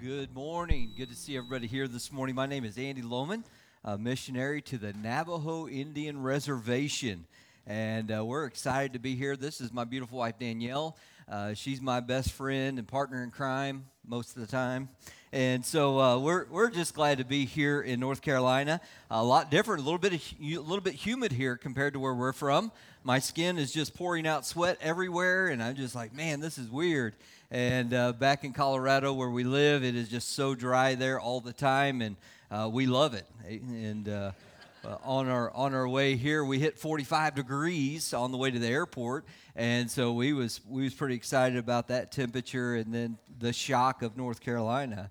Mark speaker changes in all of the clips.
Speaker 1: Good morning. Good to see everybody here this morning. My name is Andy Lahmann, a missionary to the Navajo Indian Reservation. And uh, we're excited to be here. This is my beautiful wife, Danielle. Uh, she's my best friend and partner in crime most of the time. And so uh, we're, we're just glad to be here in North Carolina. A lot different, a little bit, a little bit humid here compared to where we're from. My skin is just pouring out sweat everywhere, and I'm just like, man, this is weird. And uh, back in Colorado, where we live, it is just so dry there all the time, and uh, we love it. And uh, on our on our way here, we hit 45 degrees on the way to the airport, and so we was we was pretty excited about that temperature, and then the shock of North Carolina.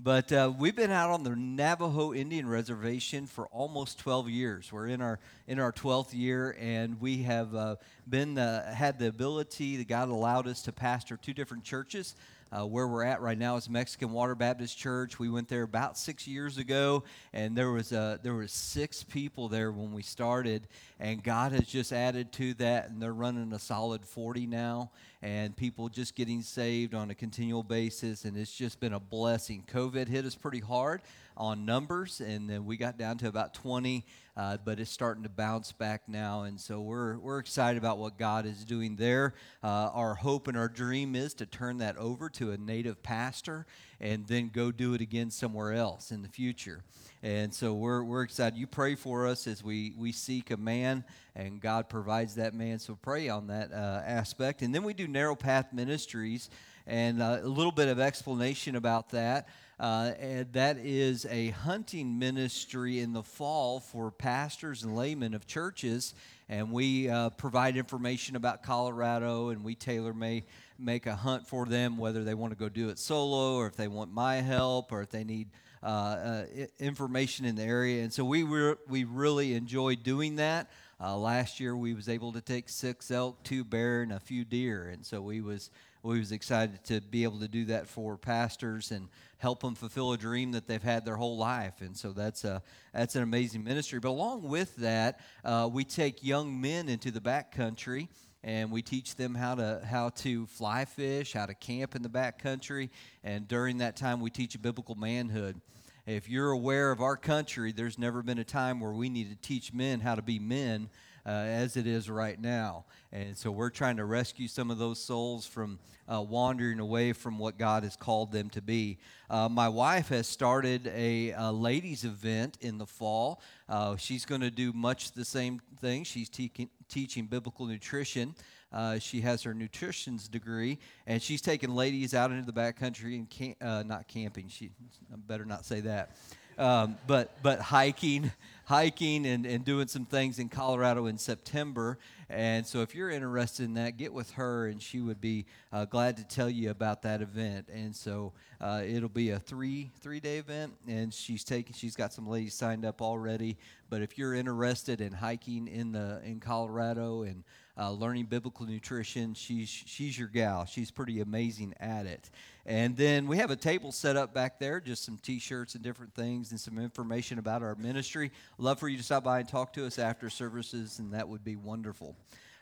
Speaker 1: But uh, we've been out on the Navajo Indian Reservation for almost 12 years. We're in our in our 12th year, and we have uh, been had the ability. that God allowed us to pastor two different churches. Uh, where we're at right now is Mexican Water Baptist Church. We went there about six years ago, and there was uh, there was six people there when we started, and God has just added to that, and they're running a solid 40 now, and people just getting saved on a continual basis, and it's just been a blessing. COVID hit us pretty hard on numbers, and then we got down to about 20, uh, but it's starting to bounce back now, and so we're we're excited about what God is doing there. Uh, our hope and our dream is to turn that over to a native pastor, and then go do it again somewhere else in the future. And so we're, we're excited. You pray for us as we, we seek a man, and God provides that man. So pray on that uh, aspect. And then we do Narrow Path Ministries, and uh, a little bit of explanation about that. Uh, and that is a hunting ministry in the fall for pastors and laymen of churches. And we uh, provide information about Colorado, and we tailor may make a hunt for them, whether they want to go do it solo, or if they want my help, or if they need uh, uh information in the area. And so we re- we really enjoy doing that. Uh, last year we was able to take six elk, two bear, and a few deer, and so we was we was excited to be able to do that for pastors and help them fulfill a dream that they've had their whole life. And so that's a that's an amazing ministry. But along with that, uh, we take young men into the back country and we teach them how to how to fly fish, how to camp in the back country, and during that time we teach biblical manhood. If you're aware of our country, there's never been a time where we need to teach men how to be men uh, as it is right now. And so we're trying to rescue some of those souls from uh, wandering away from what God has called them to be. Uh, my wife has started a, a, ladies' event in the fall. Uh, she's going to do much the same thing. She's te- teaching biblical nutrition. Uh, she has her nutrition's degree, and she's taking ladies out into the backcountry and camp, uh, not camping. She I better not say that, um, but but hiking hiking and, and doing some things in Colorado in September. And so, if you're interested in that, get with her, and she would be uh, glad to tell you about that event. And so, uh, it'll be a three three day event, and she's taking she's got some ladies signed up already. But if you're interested in hiking in the in Colorado and uh, learning biblical nutrition. She's, she's your gal. She's pretty amazing at it. And then we have a table set up back there, just some t shirts and different things, and some information about our ministry. Love for you to stop by and talk to us after services, and that would be wonderful.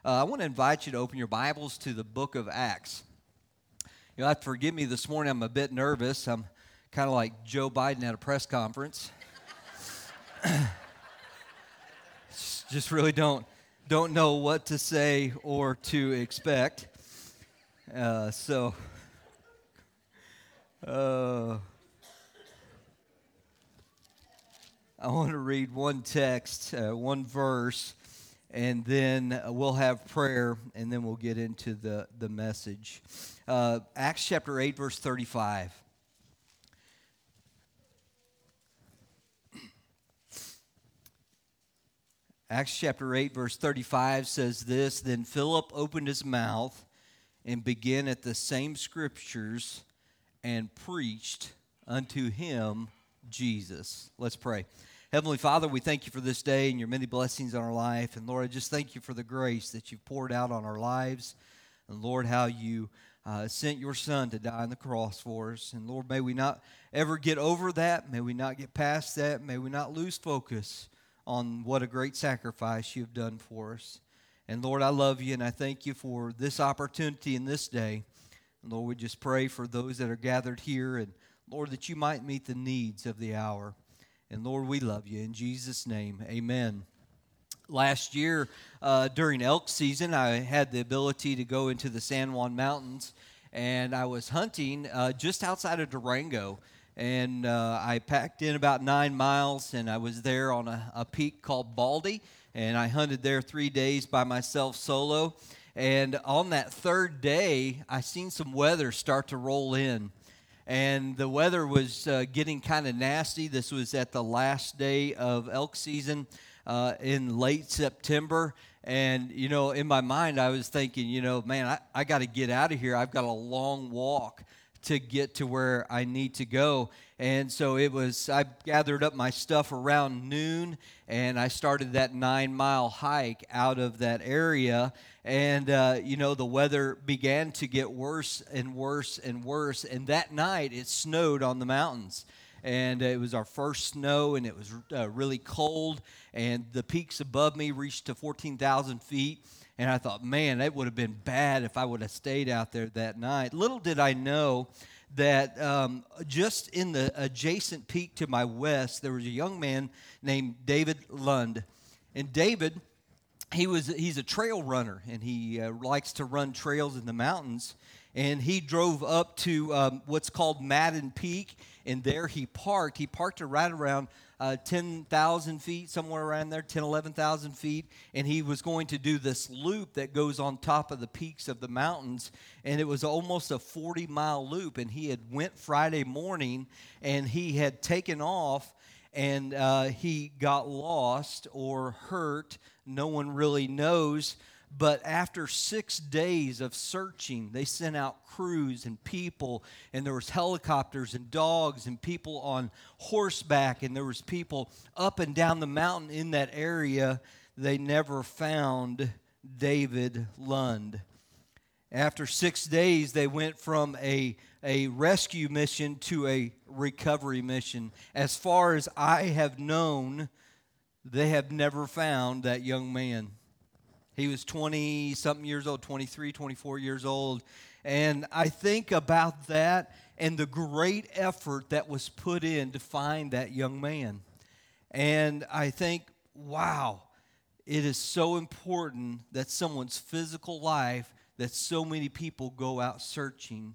Speaker 1: Uh, I want to invite you to open your Bibles to the book of Acts. You know, have to forgive me this morning. I'm a bit nervous. I'm kind of like Joe Biden at a press conference. just really don't don't know what to say or to expect. Uh, so, uh, I want to read one text, uh, one verse, and then we'll have prayer, and then we'll get into the, the message. Uh, Acts chapter 8, verse 35. Acts chapter 8, verse 35 says this Then Philip opened his mouth and began at the same scriptures and preached unto him Jesus. Let's pray. Heavenly Father, we thank you for this day and your many blessings on our life. And Lord, I just thank you for the grace that you've poured out on our lives. And Lord, how you uh, sent your Son to die on the cross for us. And Lord, may we not ever get over that. May we not get past that. May we not lose focus on what a great sacrifice you've done for us. And Lord, I love you and I thank you for this opportunity in this day. And Lord, we just pray for those that are gathered here. And Lord, that you might meet the needs of the hour. And Lord, we love you. In Jesus' name, amen. Last year, uh, during elk season, I had the ability to go into the San Juan Mountains, and I was hunting uh, just outside of Durango. And uh, I packed in about nine miles, and I was there on a, a peak called Baldy, and I hunted there three days by myself solo. And on that third day, I seen some weather start to roll in. And the weather was uh, getting kind of nasty. This was at the last day of elk season uh, in late September. And, you know, in my mind, I was thinking, you know, man, I, I got to get out of here. I've got a long walk to get to where I need to go. And so it was, I gathered up my stuff around noon and I started that nine mile hike out of that area. And, uh, you know, the weather began to get worse and worse and worse. And that night it snowed on the mountains. And it was our first snow and it was uh, really cold. And the peaks above me reached to 14,000 feet. And I thought, man, that would have been bad if I would have stayed out there that night. Little did I know that um, just in the adjacent peak to my west, there was a young man named David Lund. And David, he was he's a trail runner, and he uh, likes to run trails in the mountains. And he drove up to um, what's called Madden Peak, and there he parked. He parked right around uh, 10,000 feet, somewhere around there, 10, 11,000 feet. And he was going to do this loop that goes on top of the peaks of the mountains. And it was almost a 40 mile loop. And he had went Friday morning and he had taken off and uh, he got lost or hurt. No one really knows. But after six days of searching, they sent out crews and people, and there was helicopters and dogs and people on horseback, and there was people up and down the mountain in that area. They never found David Lund. After six days, they went from a, a rescue mission to a recovery mission. As far as I have known, they have never found that young man. He was 20 something years old, 23, 24 years old. And I think about that and the great effort that was put in to find that young man. And I think, wow, it is so important that someone's physical life, that so many people go out searching.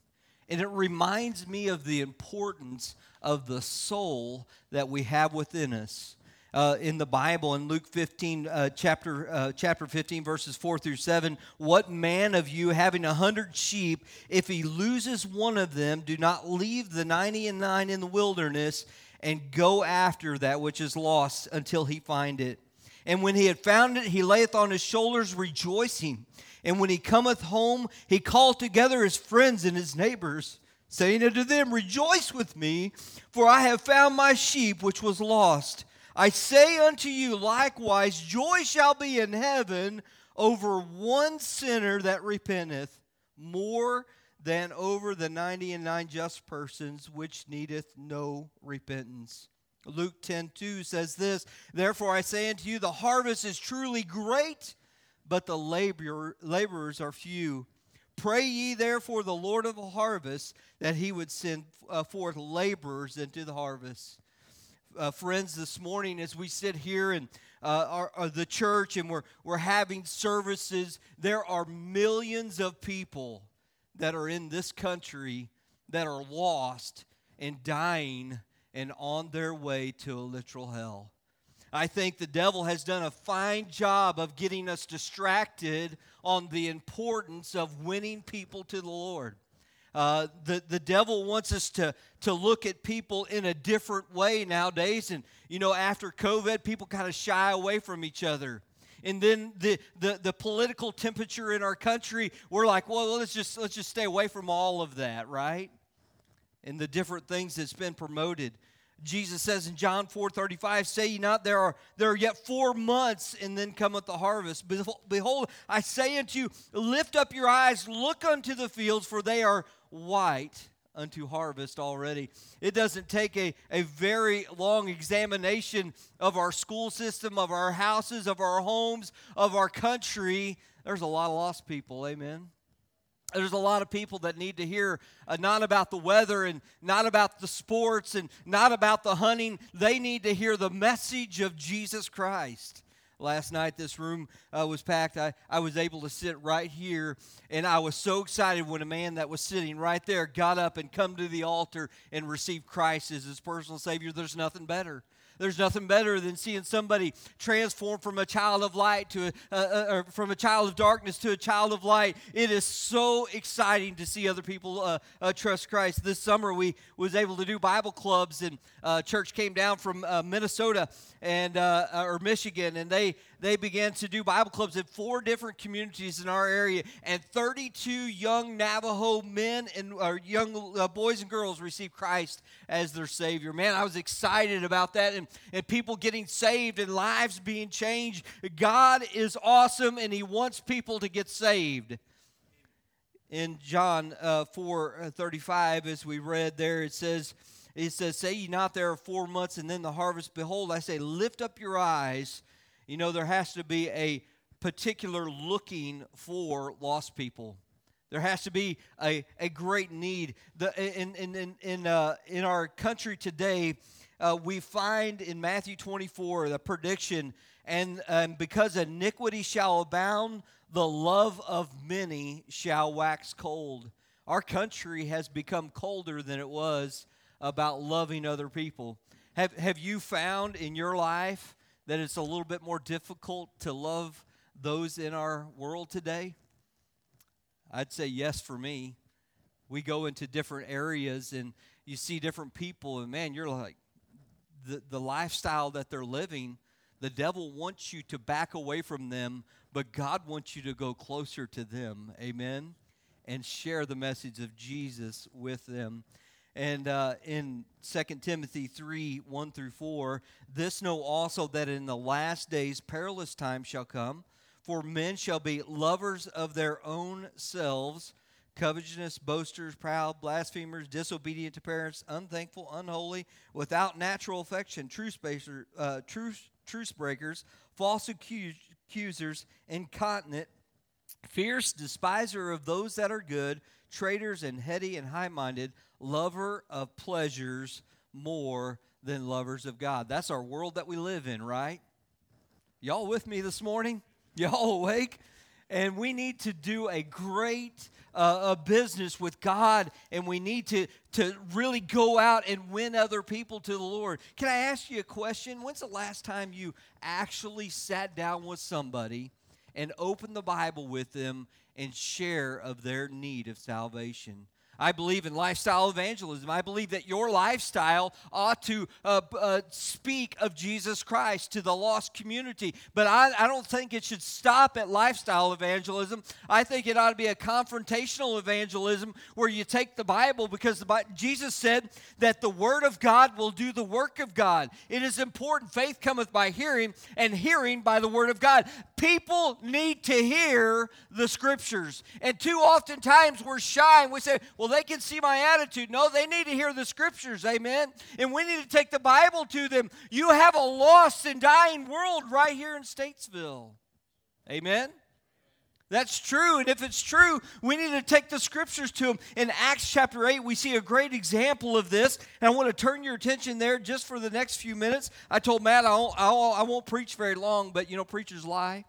Speaker 1: And it reminds me of the importance of the soul that we have within us uh, in the Bible in Luke 15, uh, chapter, uh, chapter 15, verses 4 through 7. What man of you having a hundred sheep, if he loses one of them, do not leave the ninety and nine in the wilderness and go after that which is lost until he find it? And when he had found it, he layeth on his shoulders, rejoicing. And when he cometh home, he called together his friends and his neighbors, saying unto them, Rejoice with me, for I have found my sheep which was lost. I say unto you, likewise, joy shall be in heaven over one sinner that repenteth, more than over the ninety and nine just persons which needeth no repentance. Luke 10 2 says this Therefore I say unto you, the harvest is truly great, but the labor, laborers are few. Pray ye therefore the Lord of the harvest that he would send uh, forth laborers into the harvest uh, friends this morning as we sit here in uh, our, our, the church and we're, we're having services. There are millions of people that are in this country that are lost and dying and on their way to a literal hell. I think the devil has done a fine job of getting us distracted on the importance of winning people to the Lord. Uh, the, the devil wants us to, to look at people in a different way nowadays. And, you know, after COVID, people kind of shy away from each other. And then the, the, the political temperature in our country, we're like, well, let's just, let's just stay away from all of that, right? And the different things that's been promoted. Jesus says in John 4 35, Say ye not, there are, there are yet four months, and then cometh the harvest. Behold, I say unto you, lift up your eyes, look unto the fields, for they are white unto harvest already. It doesn't take a, a very long examination of our school system, of our houses, of our homes, of our country. There's a lot of lost people, amen. there's a lot of people that need to hear uh, not about the weather and not about the sports and not about the hunting. They need to hear the message of Jesus Christ. Last night, this room uh, was packed. I, I was able to sit right here, and I was so excited when a man that was sitting right there got up and come to the altar and received Christ as his personal Savior. There's nothing better. There's nothing better than seeing somebody transform from a child of light to a, from a child of darkness to a child of light. It is so exciting to see other people uh, uh, trust Christ. This summer we was able to do Bible clubs, and uh, church came down from uh, Minnesota and uh, or Michigan, and they they began to do Bible clubs in four different communities in our area, and 32 young Navajo men and or young uh, boys and girls received Christ as their Savior. Man, I was excited about that, and, and people getting saved and lives being changed. God is awesome, and He wants people to get saved. In John uh, 4 uh, 35, as we read there, it says, it says, Say ye not there are four months and then the harvest. Behold, I say, lift up your eyes you know, there has to be a particular looking for lost people. There has to be a, a great need. The, in, in, in, in, uh, in our country today, uh, we find in Matthew 24 the prediction, and um, because iniquity shall abound, the love of many shall wax cold. Our country has become colder than it was about loving other people. Have, have you found in your life that it's a little bit more difficult to love those in our world today? I'd say yes for me. We go into different areas and you see different people, and man, you're like, the, the lifestyle that they're living, the devil wants you to back away from them, but God wants you to go closer to them. Amen? And share the message of Jesus with them. And uh, in 2 Timothy 3 1 through 4, this know also that in the last days perilous times shall come, for men shall be lovers of their own selves, covetous, boasters, proud, blasphemers, disobedient to parents, unthankful, unholy, without natural affection, truce, baser, uh, truce, truce breakers, false accusers, incontinent, fierce, despiser of those that are good, traitors, and heady and high minded lover of pleasures more than lovers of God. That's our world that we live in, right? Y'all with me this morning? Y'all awake? And we need to do a great uh, a business with God, and we need to, to really go out and win other people to the Lord. Can I ask you a question? When's the last time you actually sat down with somebody and opened the Bible with them and share of their need of salvation? I believe in lifestyle evangelism. I believe that your lifestyle ought to uh, uh, speak of Jesus Christ to the lost community. But I, I don't think it should stop at lifestyle evangelism. I think it ought to be a confrontational evangelism where you take the Bible because the, Jesus said that the Word of God will do the work of God. It is important. Faith cometh by hearing, and hearing by the Word of God. People need to hear the Scriptures. And too often times we're shy and we say, well, they can see my attitude. No, they need to hear the scriptures. Amen. And we need to take the Bible to them. You have a lost and dying world right here in Statesville. Amen. That's true. And if it's true, we need to take the scriptures to them. In Acts chapter 8, we see a great example of this. And I want to turn your attention there just for the next few minutes. I told Matt I won't, I won't preach very long, but you know, preachers lie.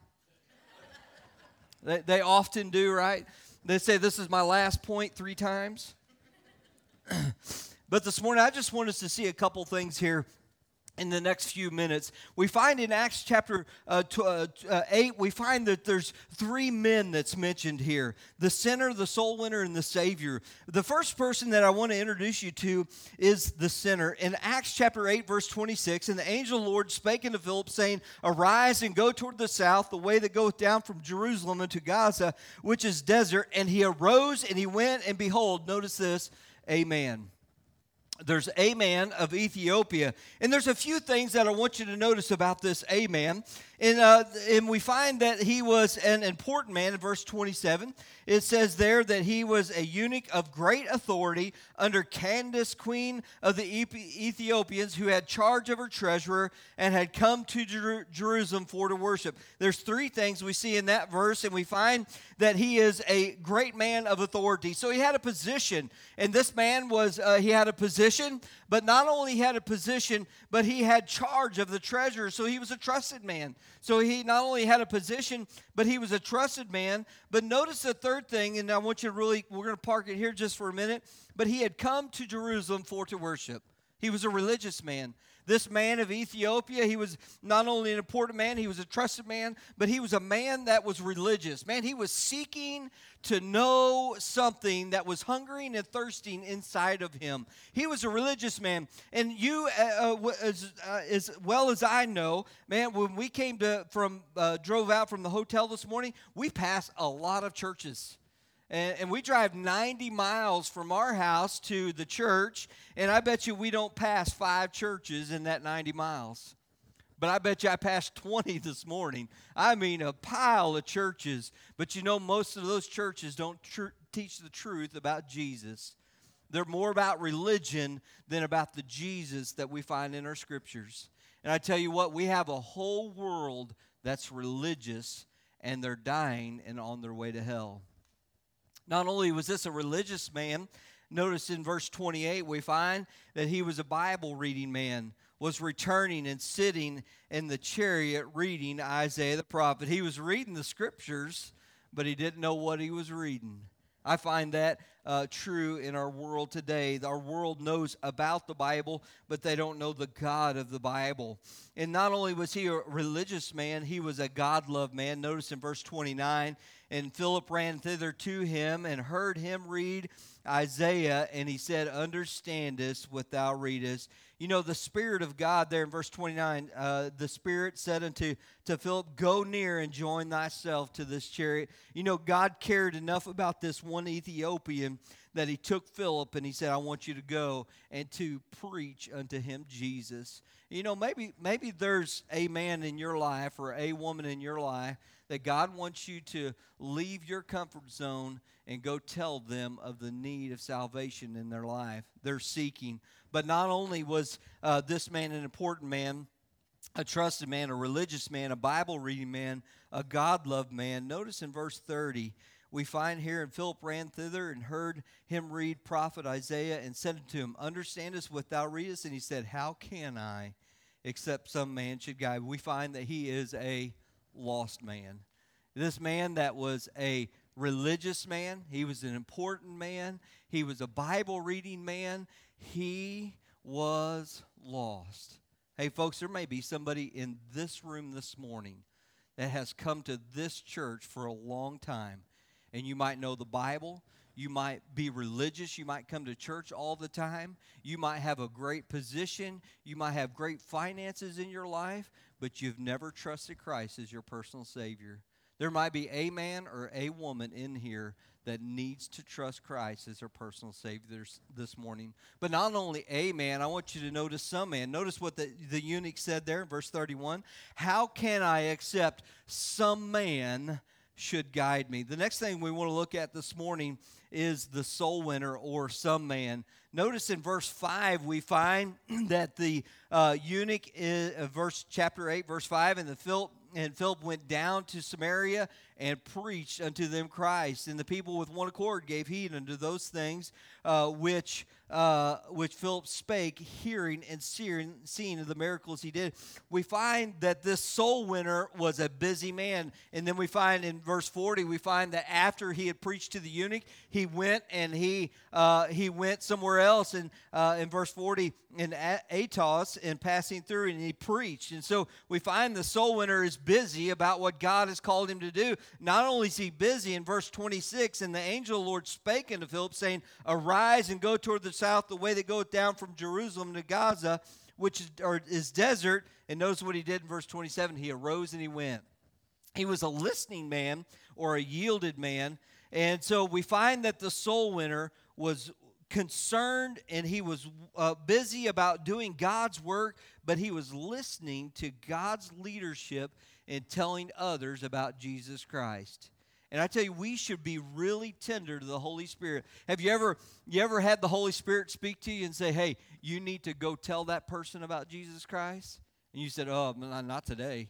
Speaker 1: They, they often do, right? They say this is my last point three times. but this morning, I just want us to see a couple things here in the next few minutes. We find in Acts chapter uh, t- uh, uh, 8, we find that there's three men that's mentioned here the sinner, the soul winner, and the Savior. The first person that I want to introduce you to is the sinner. In Acts chapter 8, verse 26, and the angel of the Lord spake unto Philip, saying, Arise and go toward the south, the way that goeth down from Jerusalem unto Gaza, which is desert. And he arose and he went, and behold, notice this, a man there's a man of Ethiopia. And there's a few things that I want you to notice about this a man. And, uh, and we find that he was an important man in verse 27. It says there that he was a eunuch of great authority under Candace, queen of the Ethiopians, who had charge of her treasurer and had come to Jer- Jerusalem for to worship. There's three things we see in that verse, and we find that he is a great man of authority. So he had a position, and this man was, uh, he had a position, but not only had a position, but he had charge of the treasure. So he was a trusted man. So he not only had a position, but he was a trusted man. But notice the third thing, and I want you to really, we're going to park it here just for a minute. But he had come to Jerusalem for to worship. He was a religious man. This man of Ethiopia, he was not only an important man, he was a trusted man, but he was a man that was religious. Man, he was seeking to know something that was hungering and thirsting inside of him. He was a religious man. And you, uh, uh, as, uh, as, well as I know, man, when we came to from uh, drove out from the hotel this morning, we passed a lot of churches. And, and, we drive 90 miles from our house to the church, and I bet you we don't pass five churches in that 90 miles. But I bet you I passed 20 this morning. I mean, a pile of churches. But you know, most of those churches don't tr- teach the truth about Jesus. They're more about religion than about the Jesus that we find in our scriptures. And I tell you what, we have a whole world that's religious, and they're dying and on their way to hell. Not only was this a religious man, notice in verse 28 we find that he was a Bible reading man, was returning and sitting in the chariot reading Isaiah the prophet. He was reading the scriptures, but he didn't know what he was reading. I find that uh, true in our world today. Our world knows about the Bible, but they don't know the God of the Bible. And not only was he a religious man, he was a God loved man. Notice in verse 29 and Philip ran thither to him and heard him read Isaiah, and he said, Understandest what thou readest. You know, the Spirit of God there in verse 29, uh, the Spirit said unto to Philip, Go near and join thyself to this chariot. You know, God cared enough about this one Ethiopian that he took Philip and he said, I want you to go and to preach unto him Jesus. You know, maybe maybe there's a man in your life or a woman in your life that God wants you to leave your comfort zone and go tell them of the need of salvation in their life. They're seeking. But not only was uh, this man an important man, a trusted man, a religious man, a Bible reading man, a God loved man. Notice in verse 30, we find here, and Philip ran thither and heard him read prophet Isaiah and said unto him, Understandest what thou readest? And he said, How can I, except some man should guide? We find that he is a lost man. This man that was a religious man, he was an important man, he was a Bible reading man, he was lost. Hey, folks, there may be somebody in this room this morning that has come to this church for a long time, and you might know the Bible. You might be religious. You might come to church all the time. You might have a great position. You might have great finances in your life but you've never trusted Christ as your personal Savior. There might be a man or a woman in here that needs to trust Christ as their personal Savior this morning. But not only a man, I want you to notice some man. Notice what the, the eunuch said there verse 31 How can I accept some man should guide me? The next thing we want to look at this morning is the soul winner or some man. Notice in verse 5, we find that the uh, eunuch, in uh, verse chapter 8, verse 5, and the Philip and Philip went down to Samaria and preached unto them Christ. And the people with one accord gave heed unto those things uh, which uh, which Philip spake, hearing and seeing, seeing of the miracles he did. We find that this soul winner was a busy man. And then we find in verse 40, we find that after he had preached to the eunuch, he went and he, uh, he went somewhere else. And uh, in verse 40, in Azotus, and passing through, and he preached. And so we find the soul winner is busy about what God has called him to do. Not only is he busy in verse 26, and the angel of the Lord spake unto Philip, saying, Arise and go toward the south, the way that goeth down from Jerusalem to Gaza, which is, is desert. And notice what he did in verse 27 he arose and he went. He was a listening man or a yielded man. And so we find that the soul winner was concerned and he was uh, busy about doing God's work, but he was listening to God's leadership and telling others about Jesus Christ. And I tell you, we should be really tender to the Holy Spirit. Have you ever you ever had the Holy Spirit speak to you and say, "Hey, you need to go tell that person about Jesus Christ"? And you said, "Oh, not today."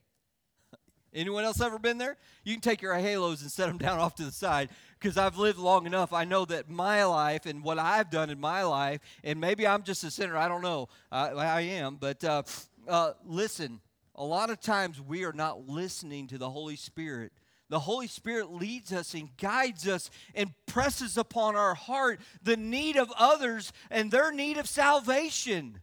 Speaker 1: Anyone else ever been there? You can take your halos and set them down off to the side because I've lived long enough. I know that my life and what I've done in my life, and maybe I'm just a sinner. I don't know. I, I am, but uh, uh, listen. A lot of times we are not listening to the Holy Spirit the Holy Spirit leads us and guides us and presses upon our heart the need of others and their need of salvation.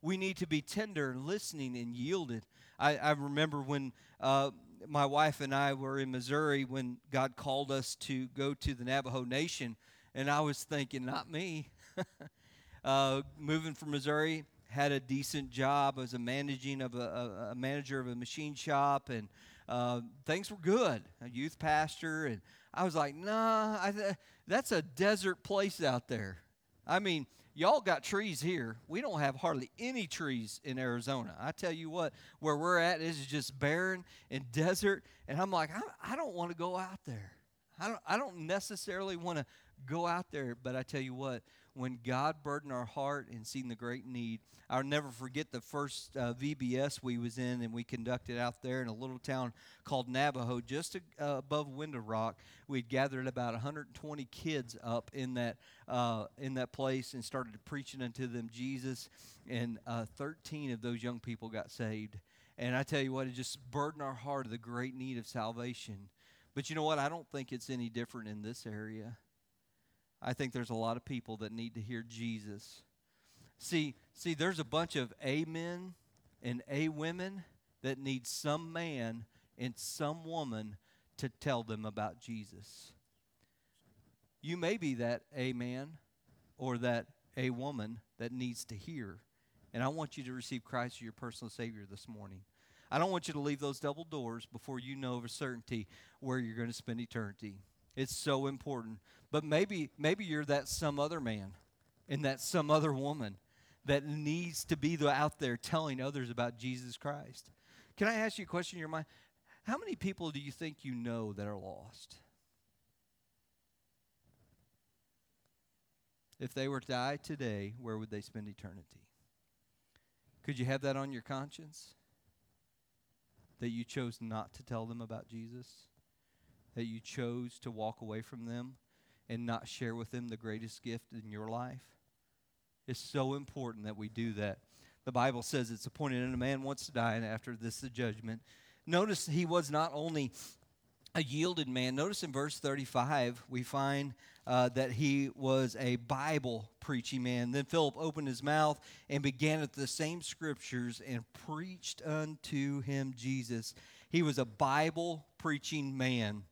Speaker 1: We need to be tender and listening and yielded. I, I remember when uh, my wife and I were in Missouri when God called us to go to the Navajo Nation, and I was thinking, not me. uh, moving from Missouri, had a decent job as a managing of a, a, a manager of a machine shop, and uh, things were good. A youth pastor, and I was like, nah, I, that's a desert place out there. I mean, y'all got trees here. We don't have hardly any trees in Arizona. I tell you what, where we're at is just barren and desert. And I'm like, I, I don't want to go out there. I don't, I don't necessarily want to go out there, but I tell you what, when God burdened our heart and seen the great need. I'll never forget the first uh, VBS we was in, and we conducted out there in a little town called Navajo, just uh, above Window Rock. We'd gathered about 120 kids up in that uh, in that place and started preaching unto them Jesus, and uh, 13 of those young people got saved. And I tell you what, it just burdened our heart of the great need of salvation. But you know what? I don't think it's any different in this area. I think there's a lot of people that need to hear Jesus. See, see, there's a bunch of amen and a women that need some man and some woman to tell them about Jesus. You may be that a man or that a woman that needs to hear. And I want you to receive Christ as your personal Savior this morning. I don't want you to leave those double doors before you know of a certainty where you're going to spend eternity. It's so important. But maybe maybe you're that some other man and that some other woman that needs to be out there telling others about Jesus Christ. Can I ask you a question in your mind? How many people do you think you know that are lost? If they were to die today, where would they spend eternity? Could you have that on your conscience? That you chose not to tell them about Jesus? That you chose to walk away from them and not share with them the greatest gift in your life? It's so important that we do that. The Bible says it's appointed in a man wants to die, and after this, the judgment. Notice he was not only a yielded man. Notice in verse 35, we find uh, that he was a Bible preaching man. Then Philip opened his mouth and began at the same scriptures and preached unto him Jesus. He was a Bible preaching man.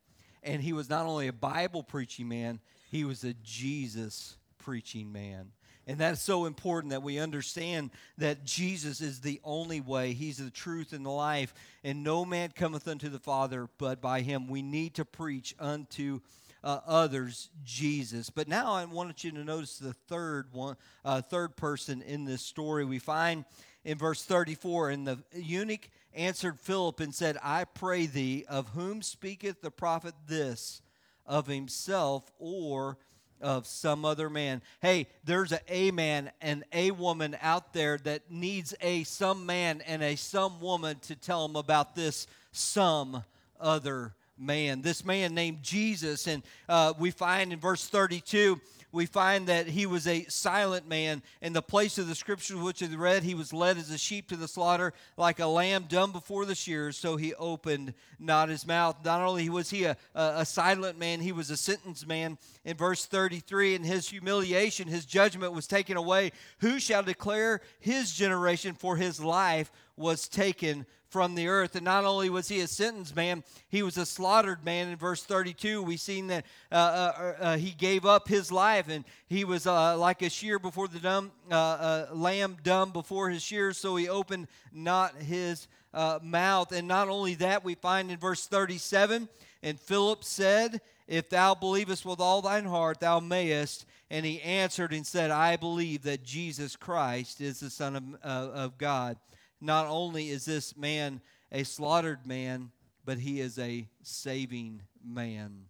Speaker 1: And he was not only a Bible preaching man, he was a Jesus preaching man. And that's so important that we understand that Jesus is the only way. He's the truth and the life. And no man cometh unto the Father but by him. We need to preach unto uh, others Jesus. But now I wanted you to notice the third one, uh, third person in this story. We find in verse 34, and the eunuch answered Philip and said, I pray thee, of whom speaketh the prophet this, of himself or of some other man? Hey, there's a, a man and a woman out there that needs a some man and a some woman to tell them about this some other man. This man named Jesus, and uh, we find in verse 32 we find that he was a silent man. In the place of the scriptures which we read, he was led as a sheep to the slaughter, like a lamb dumb before the shears, so he opened not his mouth. Not only was he a, a, a silent man, he was a sentenced man. In verse 33, in his humiliation, his judgment was taken away. Who shall declare his generation? For his life was taken from the earth. And not only was he a sentenced man, he was a slaughtered man. In verse 32, we seen that uh, uh, uh, he gave up his life, and he was uh, like a shear before the dumb, uh, lamb dumb before his shears, so he opened not his uh, mouth. And not only that, we find in verse 37 And Philip said, If thou believest with all thine heart, thou mayest. And he answered and said, I believe that Jesus Christ is the Son of, uh, of God. Not only is this man a slaughtered man, but he is a saving man.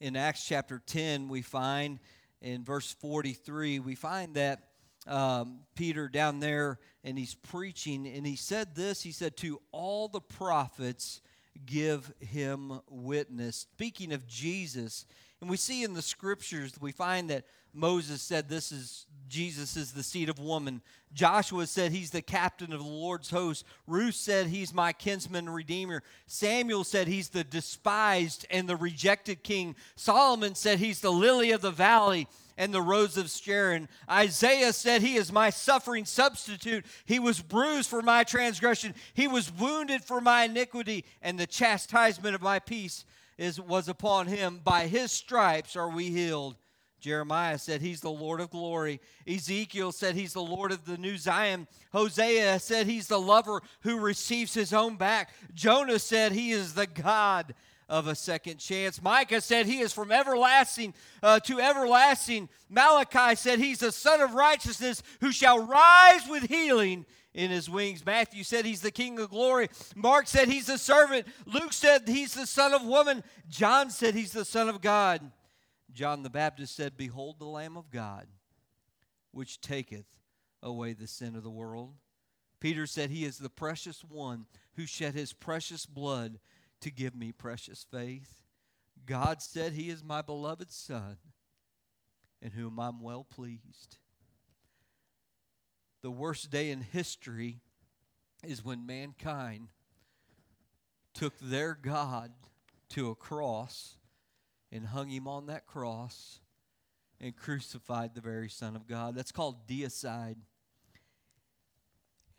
Speaker 1: In Acts chapter 10, we find in verse 43, we find that um, Peter down there and he's preaching, and he said this He said, To all the prophets, give him witness. Speaking of Jesus, and we see in the scriptures, we find that Moses said, This is Jesus is the seed of woman. Joshua said he's the captain of the Lord's host. Ruth said he's my kinsman and redeemer. Samuel said he's the despised and the rejected king. Solomon said he's the lily of the valley and the rose of Sharon. Isaiah said, He is my suffering substitute. He was bruised for my transgression, He was wounded for my iniquity, and the chastisement of my peace is, was upon him. By his stripes are we healed. Jeremiah said he's the Lord of glory. Ezekiel said he's the Lord of the new Zion. Hosea said he's the lover who receives his own back. Jonah said he is the God of a second chance. Micah said he is from everlasting uh, to everlasting. Malachi said he's the Sun of righteousness who shall rise with healing in his wings. Matthew said he's the king of glory. Mark said he's the servant. Luke said he's the son of woman. John said he's the son of God. John the Baptist said, Behold the Lamb of God, which taketh away the sin of the world. Peter said, He is the precious one who shed his precious blood to give me precious faith. God said, He is my beloved Son, in whom I'm well pleased. The worst day in history is when mankind took their God to a cross and hung him on that cross and crucified the very Son of God. That's called deicide.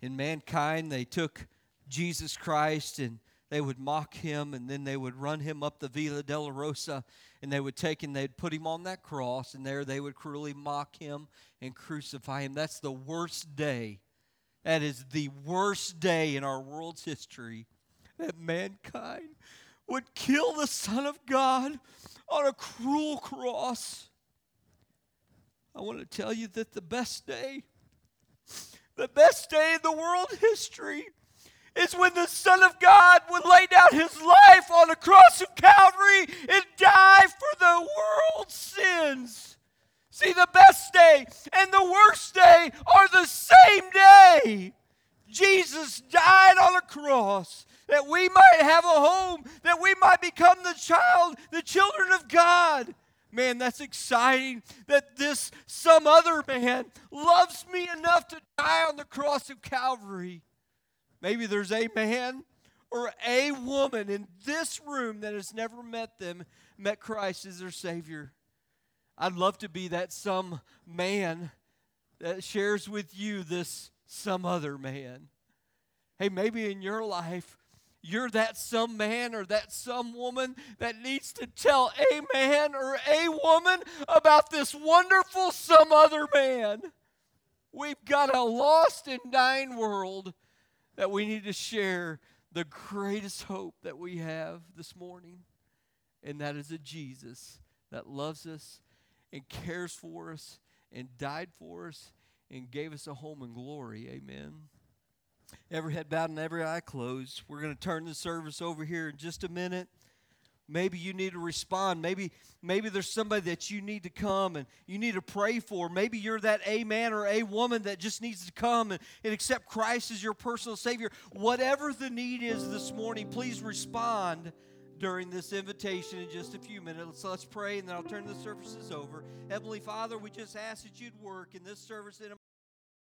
Speaker 1: In mankind, they took Jesus Christ and they would mock him and then they would run him up the Via Rosa and they would take him, they'd put him on that cross, and there they would cruelly mock him and crucify him. That's the worst day. That is the worst day in our world's history that mankind would kill the Son of God on a cruel cross. I want to tell you that the best day, the best day in the world history, is when the Son of God would lay down his life on a cross of Calvary and die for the world's sins. See, the best day and the worst day are the same day. Jesus died on a cross that we might have a home, that we might become the child, the children of God. Man, that's exciting that this some other man loves me enough to die on the cross of Calvary. Maybe there's a man or a woman in this room that has never met them, met Christ as their Savior. I'd love to be that some man that shares with you this some other man. Hey, maybe in your life, you're that some man or that some woman that needs to tell a man or a woman about this wonderful some other man. We've got a lost and dying world that we need to share the greatest hope that we have this morning, and that is a Jesus that loves us and cares for us and died for us and gave us a home in glory. Amen. Every head bowed and every eye closed. We're going to turn the service over here in just a minute. Maybe you need to respond. Maybe, maybe there's somebody that you need to come and you need to pray for. Maybe you're that a man or a woman that just needs to come and, and accept Christ as your personal Savior. Whatever the need is this morning, please respond during this invitation in just a few minutes. Let's pray and then I'll turn the services over. Heavenly Father, we just ask that you'd work in this service in a